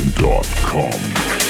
Patreon.com.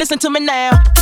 Listen to me now.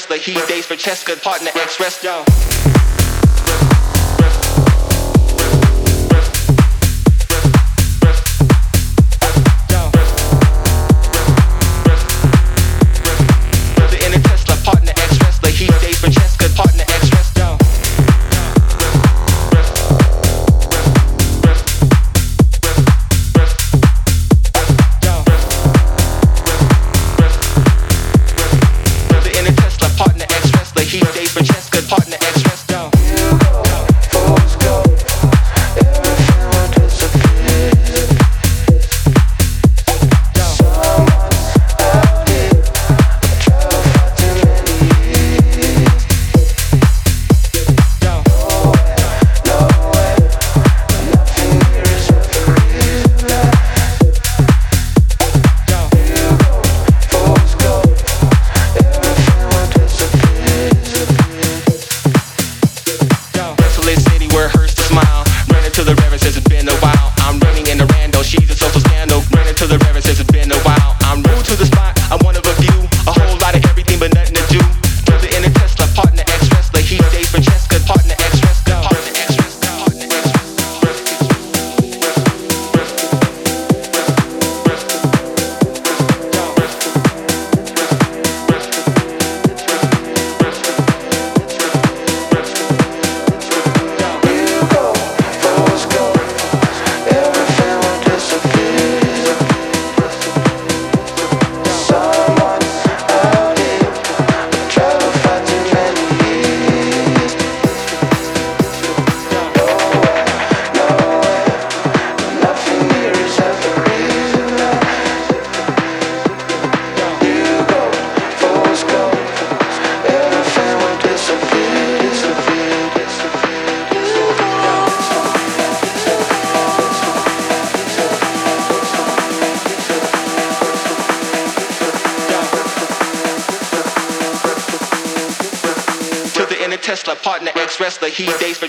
Wrestler. He dates for Cheska, partner ex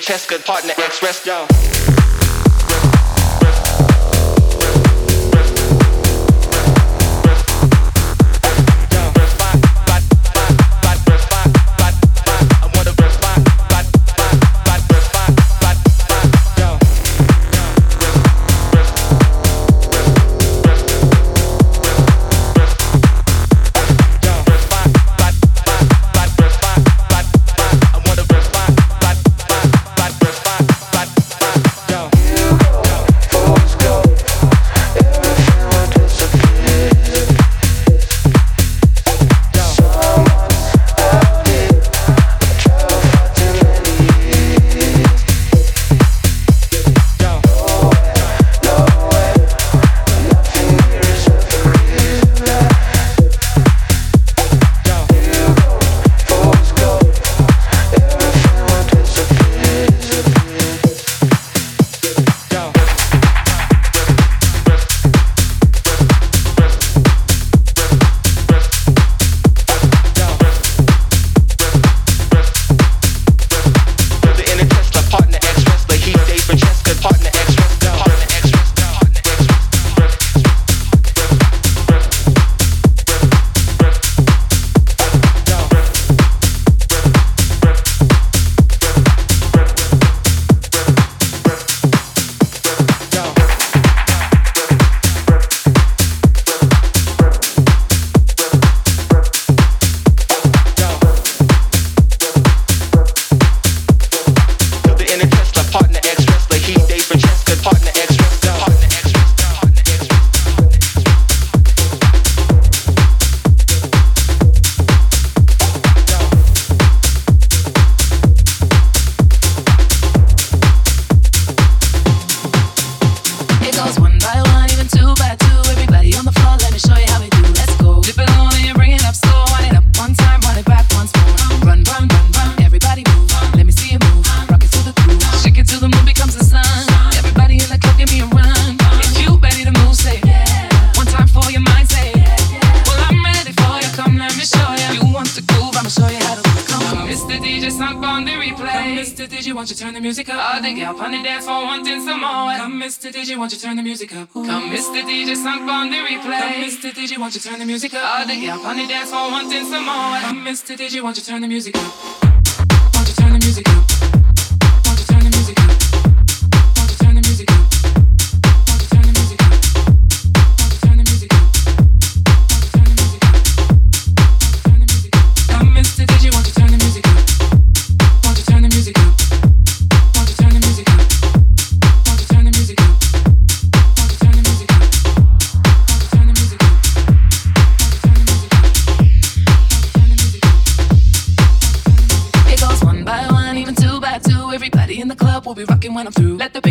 wrestler. Cheska, partner, ex-rest, yo. Won't you turn the music up? All the gal on the dance floor wanting some more. Come, Mr. DJ, won't you turn the music up? Won't you turn the music up?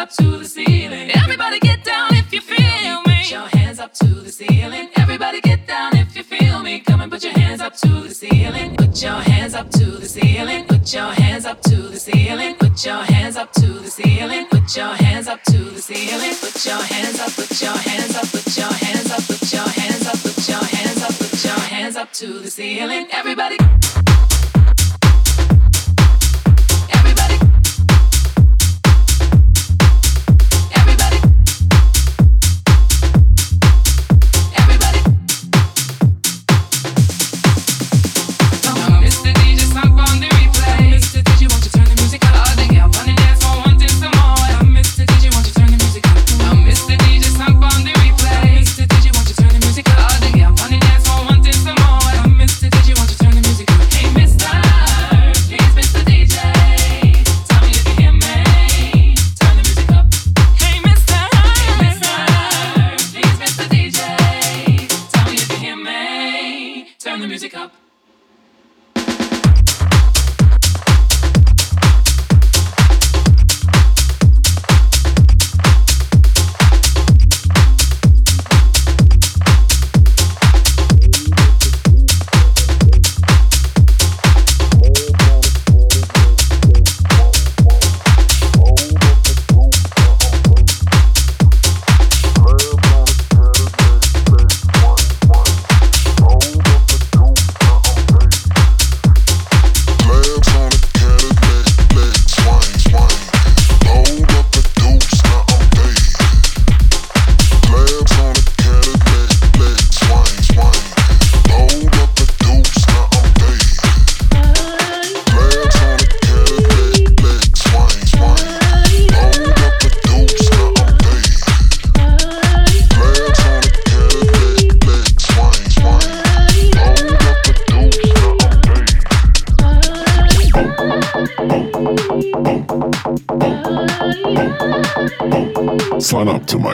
up to the ceiling. Everybody get down if you feel me. Put your hands up to the ceiling. Everybody get down if you feel me. Come and put your hands up to the ceiling. Put your hands up to the ceiling. Put your hands up to the ceiling. Put your hands up to the ceiling. Put your hands up to the ceiling. Put your hands up. Put your hands up. Put your hands up. Put your hands up. Put your hands up. Put your hands up to the ceiling. Everybody.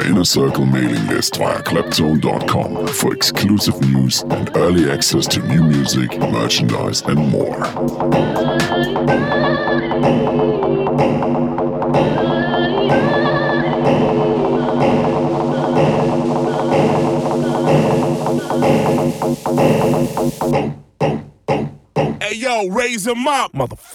Circle mailing list via Claptone.com for exclusive news and early access to new music, merchandise, and more. Hey yo, raise them up, motherfucker.